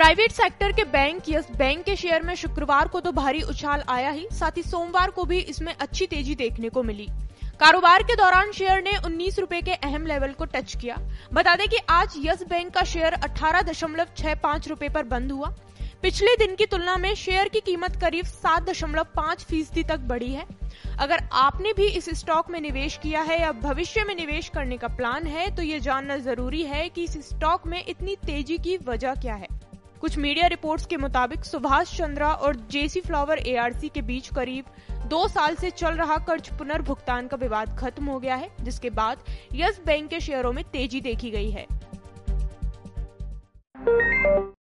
Private sector के bank, yes, bank के share में शुक्रवार को तो भारी उछाल आया ही, साथ ही सोमवार को भी इसमें अच्छी तेज़ी देखने को मिली। कारोबार के दौरान शेयर ने उन्नीस रूपए के अहम लेवल को टच किया। बता दें कि आज यस बैंक का शेयर अठारह दशमलव छह पाँच रूपए पर बंद हुआ। पिछले दिन की तुलना में शेयर की कीमत करीब सात दशमलव पाँच फ़ीसदी तक बढ़ी है। अगर आपने भी इस स्टॉक में निवेश किया है या भविष्य में निवेश करने का प्लान है तो ये जानना ज़रूरी है कि इस स्टॉक में इतनी तेज़ी की वजह क्या है। कुछ मीडिया रिपोर्ट्स के मुताबिक सुभाष चंद्रा और जेसी फ्लावर एआरसी के बीच करीब दो साल से चल रहा कर्ज पुनर्भुगतान का विवाद खत्म हो गया है, जिसके बाद यस बैंक के शेयरों में तेज़ी देखी गई है।